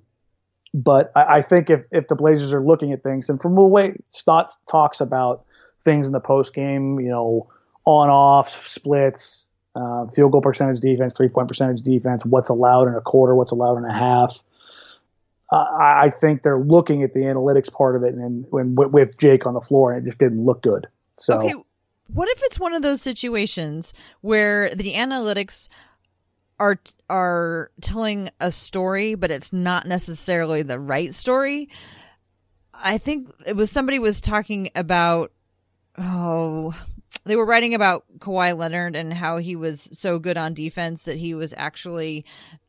but I, I, think if, if the Blazers are looking at things, and from the way Stotts talks about things in the post game, you know, on off splits, uh, field goal percentage defense, three point percentage defense, what's allowed in a quarter, what's allowed in a half. Uh, I think they're looking at the analytics part of it, and when with Jake on the floor, and it just didn't look good. So, okay, what if it's one of those situations where the analytics are are telling a story, but it's not necessarily the right story. I think it was somebody was talking about oh they were writing about Kawhi Leonard and how he was so good on defense that he was actually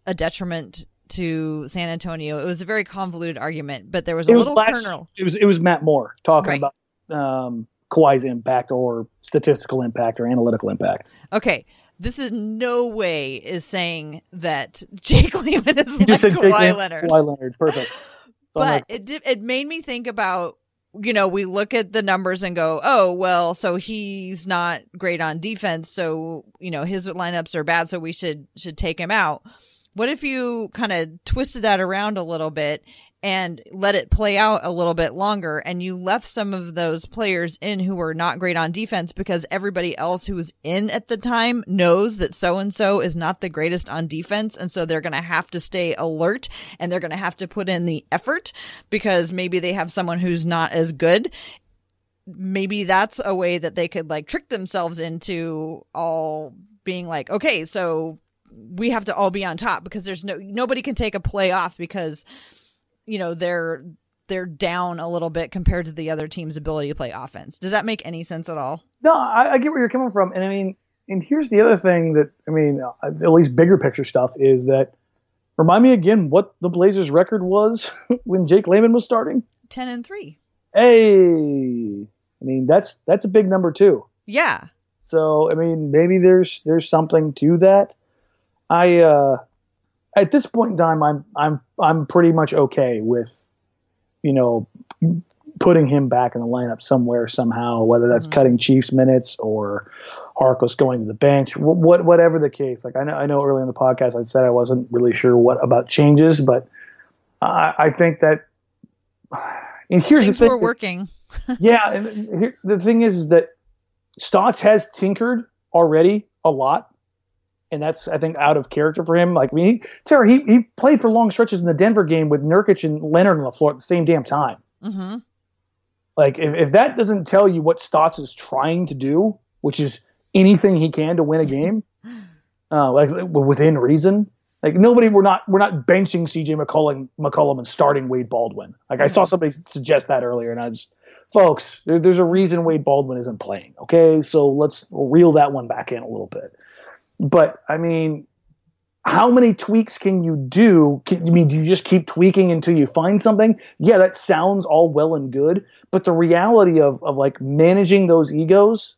a detriment to San Antonio. It was a very convoluted argument, but there was a it little last, kernel. It was it was Matt Moore talking right. about um, Kawhi's impact or statistical impact or analytical impact. Okay, this is no way is saying that Jake Layman is you like just said Kawhi Jake Leonard. Kawhi Leonard, perfect. but it did, it made me think about you know we look at the numbers and go oh well so he's not great on defense so you know his lineups are bad so we should should take him out. What if you kind of twisted that around a little bit and let it play out a little bit longer. And you left some of those players in who were not great on defense because everybody else who was in at the time knows that so and so is not the greatest on defense. And so they're going to have to stay alert and they're going to have to put in the effort because maybe they have someone who's not as good. Maybe that's a way that they could like trick themselves into all being like, okay, so we have to all be on top because there's no, nobody can take a play off because you know they're they're down a little bit compared to the other team's ability to play offense. Does that make any sense at all? No, I, I get where you're coming from, and I mean, and here's the other thing that I mean, uh, at least bigger picture stuff is that. Remind me again what the Blazers' record was when Jake Layman was starting. Ten and three. Hey, I mean that's that's a big number too. Yeah. So I mean, maybe there's there's something to that. I uh, at this point in time, I'm I'm I'm pretty much okay with, you know, putting him back in the lineup somewhere somehow, whether that's mm-hmm. cutting Chiefs minutes or Harkless going to the bench, what whatever the case. Like I know I know early in the podcast I said I wasn't really sure what about changes, but I, I think that. And here's Things the thing. We're working. yeah, and here, the thing is, is that Stotts has tinkered already a lot and that's I think out of character for him. Like I mean, he, Tara, he he played for long stretches in the Denver game with Nurkic and Leonard on the floor at the same damn time. Mm-hmm. Like if, if that doesn't tell you what Stotts is trying to do, which is anything he can to win a game, uh, like within reason. Like nobody, we're not we're not benching C.J. McCollum, McCollum and starting Wade Baldwin. Like I saw mm-hmm. somebody suggest that earlier, and I just, folks, there, there's a reason Wade Baldwin isn't playing. Okay, so let's reel that one back in a little bit. But I mean, how many tweaks can you do? Can, I mean, do you just keep tweaking until you find something? Yeah, that sounds all well and good, but the reality of of like managing those egos,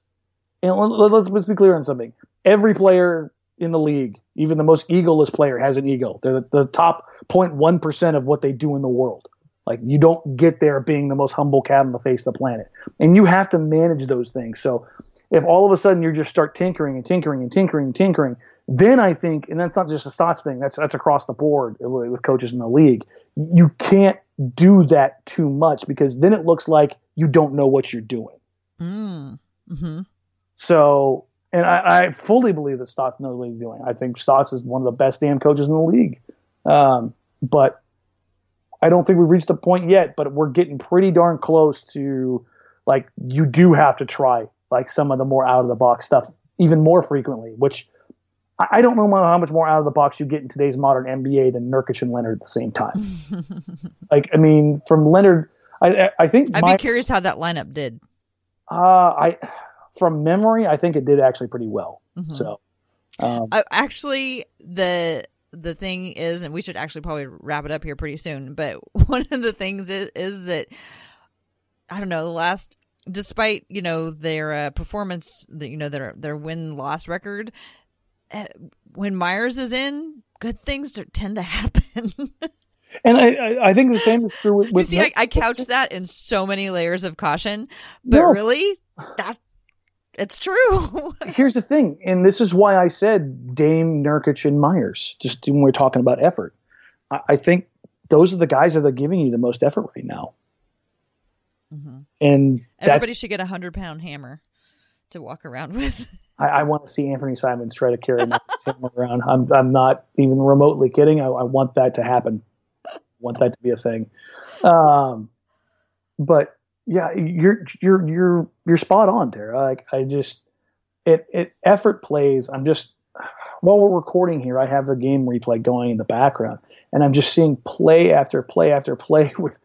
and let's let's be clear on something. Every player in the league, even the most egoless player, has an ego. They're the, the top 0.1 percent of what they do in the world. Like you don't get there being the most humble cat on the face of the planet, and you have to manage those things. So if all of a sudden you just start tinkering and tinkering and tinkering and tinkering, then I think, and that's not just a Stotts thing, that's that's across the board with coaches in the league. You can't do that too much because then it looks like you don't know what you're doing. Mm. hmm So, and I, I, fully believe that Stotts knows what he's doing. I think Stotts is one of the best damn coaches in the league. Um, but I don't think we've reached a point yet, but we're getting pretty darn close to like you do have to try like some of the more out of the box stuff even more frequently, which I don't know how much more out of the box you get in today's modern NBA than Nurkic and Leonard at the same time. like, I mean, from Leonard, I, I think I'd my, be curious how that lineup did. Uh, I, from memory, I think it did actually pretty well. Mm-hmm. So, um, uh, actually, the the thing is, and we should actually probably wrap it up here pretty soon. But one of the things is, is that I don't know the last despite you know their uh, performance, the, you know their their win loss record, uh, when Meyers is in, good things tend to happen. and I, I think the same is true with. with you see, I, I couch that in so many layers of caution, but no. really, that it's true. Here's the thing, and this is why I said Dame, Nurkic, and Meyers. Just when we're talking about effort, I, I think those are the guys that are giving you the most effort right now. Mm-hmm. And everybody should get a hundred pound hammer to walk around with. I, I, want to see Anfernee Simons try to carry my hammer around. I'm I'm not even remotely kidding. I, I want that to happen. I want that to be a thing. Um, but yeah, you're you're you're you're spot on, Tara. Like I just it it effort plays. I'm just while we're recording here, I have the game replay going in the background, and I'm just seeing play after play after play with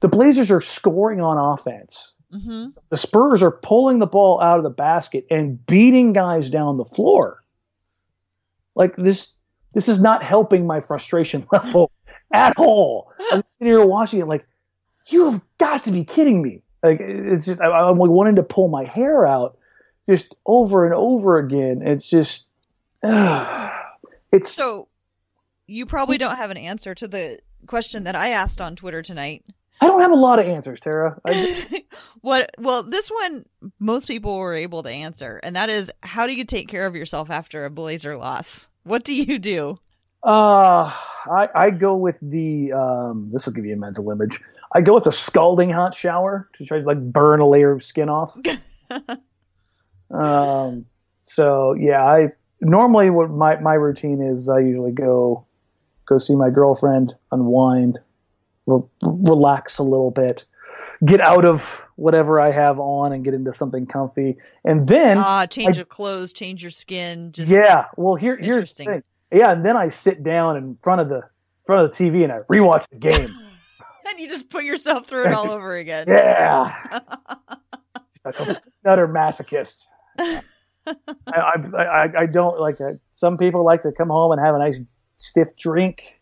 the Blazers are scoring on offense. Mm-hmm. The Spurs are pulling the ball out of the basket and beating guys down the floor. Like this, this is not helping my frustration level at all. I'm sitting here watching it, like you have got to be kidding me. Like it's just I, am like wanting to pull my hair out, just over and over again. It's just, uh, it's so. You probably don't have an answer to the question that I asked on Twitter tonight. I don't have a lot of answers, Tara. what? Well, this one most people were able to answer, and that is, how do you take care of yourself after a Blazer loss? What do you do? Uh, I I go with the um. This will give you a mental image. I go with a scalding hot shower to try to like burn a layer of skin off. um. So yeah, I normally what my my routine is. I usually go go see my girlfriend, unwind, re- relax a little bit, get out of whatever I have on and get into something comfy, and then ah, change I, of clothes, change your skin. Just yeah. Well, here here's the thing. Yeah, and then I sit down in front of the front of the TV and I rewatch the game. and you just put yourself through it all just, over again. Yeah. another masochist. I, I, I, I, don't like it. Some people like to come home and have a nice stiff drink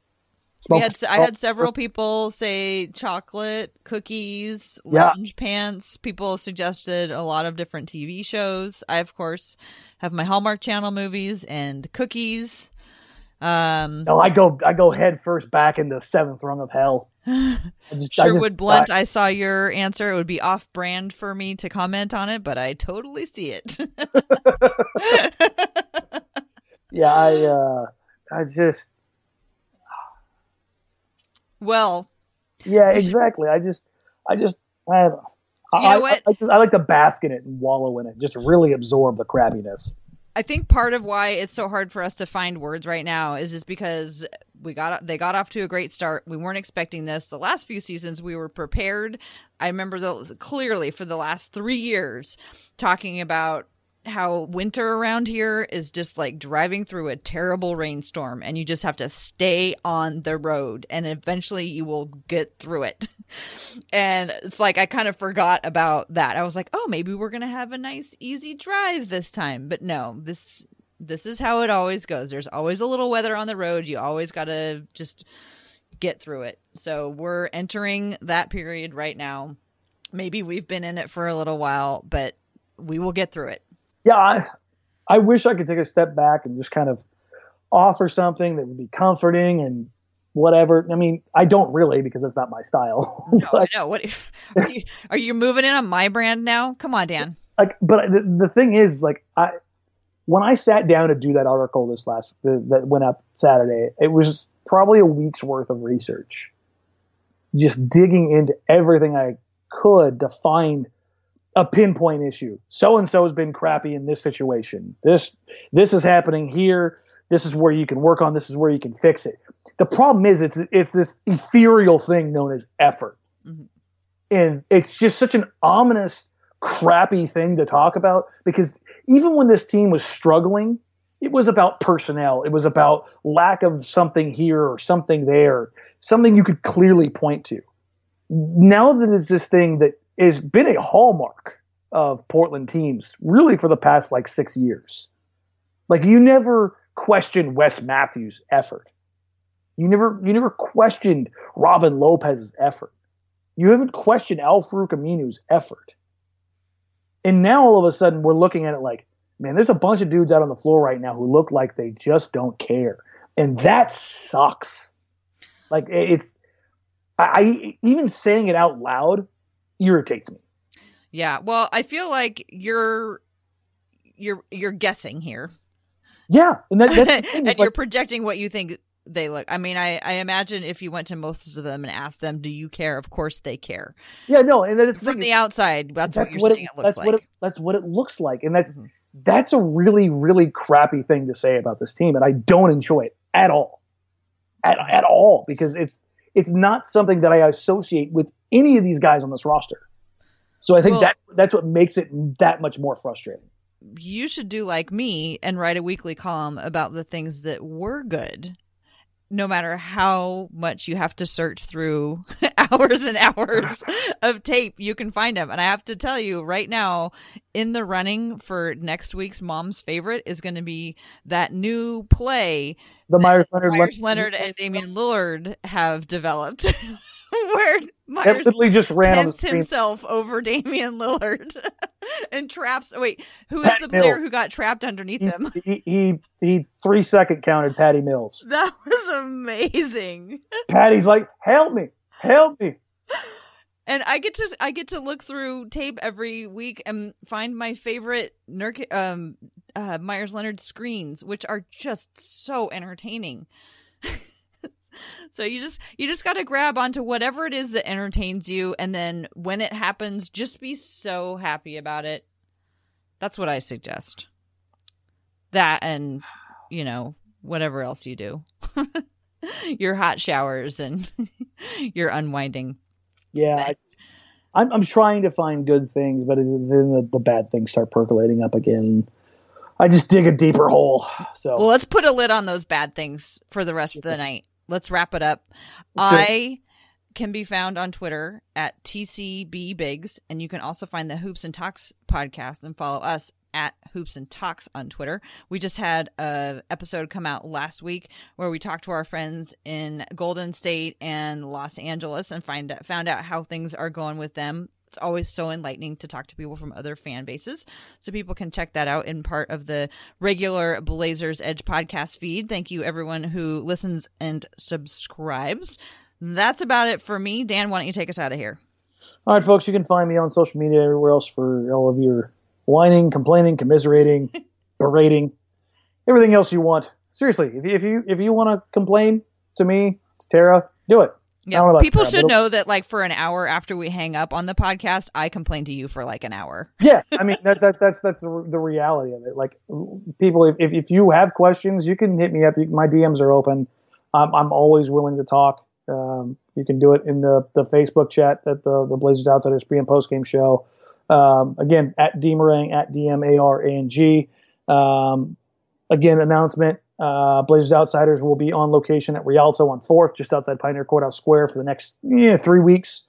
had, I had several people say chocolate, cookies, lounge yeah. pants. People suggested a lot of different TV shows. I, of course, have my Hallmark Channel movies and cookies. Um, no, I go I go head first back in the seventh rung of hell. Just, Sherwood Blunt, I saw your answer. It would be off brand for me to comment on it, but I totally see it. yeah, I uh, I just well. Yeah, exactly. I just, I just, I, you I, know what? I, I, I like to bask in it and wallow in it, just really absorb the crappiness. I think part of why it's so hard for us to find words right now is just because we got they got off to a great start. We weren't expecting this. The last few seasons we were prepared. I remember those clearly for the last 3 years talking about how winter around here is just like driving through a terrible rainstorm and you just have to stay on the road and eventually you will get through it. and it's like I kind of forgot about that. I was like, "Oh, maybe we're going to have a nice easy drive this time." But no, this this is how it always goes. There's always a little weather on the road. You always got to just get through it. So, we're entering that period right now. Maybe we've been in it for a little while, but we will get through it yeah, I, I wish I could take a step back and just kind of offer something that would be comforting and whatever. I mean, I don't really because that's not my style. no, but, no. What if, are you, are you moving in on my brand now? Come on, Dan. Like, but the, the thing is, like, I when I sat down to do that article this last the, that went up Saturday, it was probably a week's worth of research, just digging into everything I could to find a pinpoint issue. So and so has been crappy in this situation. This this is happening here. This is where you can work on. This is where you can fix it. The problem is it's it's this ethereal thing known as effort, mm-hmm. and it's just such an ominous, crappy thing to talk about because even when this team was struggling, it was about personnel. It was about lack of something here or something there, something you could clearly point to. Now that it's this thing that has been a hallmark of Portland teams really for the past like six years. Like you never question Wes Matthews' effort. You never you never questioned Robin Lopez's effort. You haven't questioned Al-Farouq Aminu's effort. And now all of a sudden we're looking at it like, man, there's a bunch of dudes out on the floor right now who look like they just don't care. And that sucks. Like it's I, I even saying it out loud irritates me. Yeah. Well, I feel like you're you're you're guessing here. Yeah, and, that, and like, you're projecting what you think they look. I mean, I, I imagine if you went to most of them and asked them, "Do you care?" Of course they care. Yeah, no, and that's From the outside, that's, what that's you're what saying it, it, looks that's like. what it, that's what it looks like, and that's Mhm. that's a really really crappy thing to say about this team, and I don't enjoy it at all, at at all, because it's it's not something that I associate with any of these guys on this roster. So I think Well- that that's what makes it that much more frustrating. you should do like me and write a weekly column about the things that were good no matter how much you have to search through hours and hours of tape you can find them and i have to tell you right now in the running for next week's mom's favorite is going to be that new play The Meyers Leonard meyers leonard and damian lillard have developed where meyers just ran on the screen. himself over Damian Lillard and traps. Wait, who is Pat the player Mills. who got trapped underneath He, him? he, he he three second counted Patty Mills. That was amazing. Patty's like, help me, help me. And I get to I get to look through tape every week and find my favorite Nurk- um, uh, Meyers Leonard screens, which are just so entertaining. so you just you just got to grab onto whatever it is that entertains you, and then when it happens, just be so happy about it. That's what I suggest. That and you know whatever else you do, your hot showers and your unwinding. Yeah, I, I'm I'm trying to find good things, but then the, the bad things start percolating up again. I just dig a deeper hole. So Well, let's put a lid on those bad things for the rest of the night. Let's wrap it up. Let's do it. I can be found on Twitter at TCB Biggs, and you can also find the Hoops and Talks podcast and follow us at Hoops and Talks on Twitter. We just had a episode come out last week where we talked to our friends in Golden State and Los Angeles and find found out how things are going with them. It's always so enlightening to talk to people from other fan bases. So people can check that out in part of the regular Blazers Edge podcast feed. Thank you everyone who listens and subscribes. That's about it for me. Dan, why don't you take us out of here? all right, folks, you can find me on social media everywhere else for all of your whining, complaining, commiserating, berating, everything else you want. Seriously, if you if you if you want to complain to me, to Tara, do it. I don't know Yeah, people should know that like for an hour after we hang up on the podcast, I complain to you for like an hour. yeah. I mean that, that that's that's the, reality of it. Like people if, if, you have questions you can hit me up. You, my dms are open. I'm, I'm always willing to talk. Um, you can do it in the, the facebook chat at the, the blazers outsiders pre and post game show. Um, again at dmarang at d-m-a-r-a-n-g um, again announcement uh, blazers outsiders will be on location at rialto on 4th just outside pioneer courthouse square for the next yeah, three weeks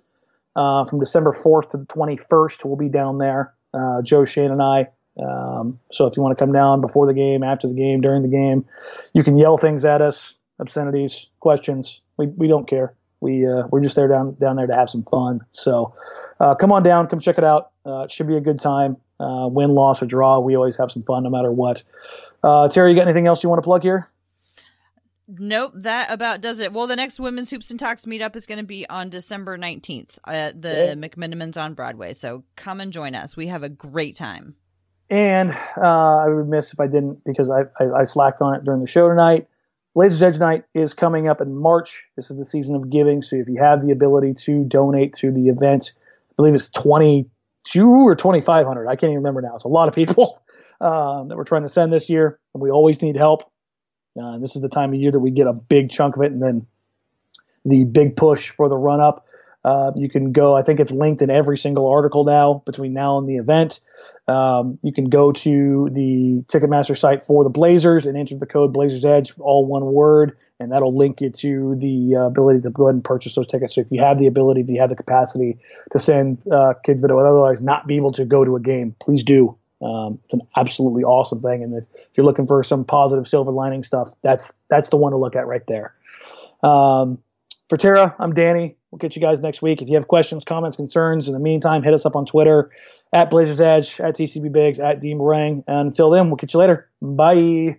uh, from December 4th to the 21st. We'll be down there, uh, Joe, Shane, and I. Um, so if you want to come down before the game, after the game, during the game, you can yell things at us, obscenities, questions. We, we don't care. We uh, we're just there down down there to have some fun. So uh, come on down, come check it out. Uh, it should be a good time. Win, loss, or draw, we always have some fun no matter what. Uh, Terry, you got anything else you want to plug here? Nope, that about does it. Well, the next Women's Hoops and Talks meetup is going to be on December 19th at the Yeah. McMenamins on Broadway. So come and join us. We have a great time. And uh, I would miss if I didn't because I, I, I slacked on it during the show tonight. Blazers Edge Night is coming up in March. This is the season of giving. So if you have the ability to donate to the event, I believe it's 22 or 2,500. I can't even remember now. It's a lot of people um, that we're trying to send this year. And we always need help. Uh, this is the time of year that we get a big chunk of it. And then the big push for the run up. Uh, you can go, I think it's linked in every single article now between now and the event. Um, you can go to the Ticketmaster site for the Blazers and enter the code Blazers Edge, all one word, and that'll link you to the uh, ability to go ahead and purchase those tickets. So if you have the ability, if you have the capacity to send uh, kids that would otherwise not be able to go to a game, please do. Um, it's an absolutely awesome thing, and if you're looking for some positive silver lining stuff, that's that's the one to look at right there. Um, for Tara, I'm Danny. We'll get you guys next week. If you have questions, comments, concerns, in the meantime, hit us up on Twitter at Blazers Edge, at TCB Biggs, at D Marang. And until then, we'll catch you later. Bye.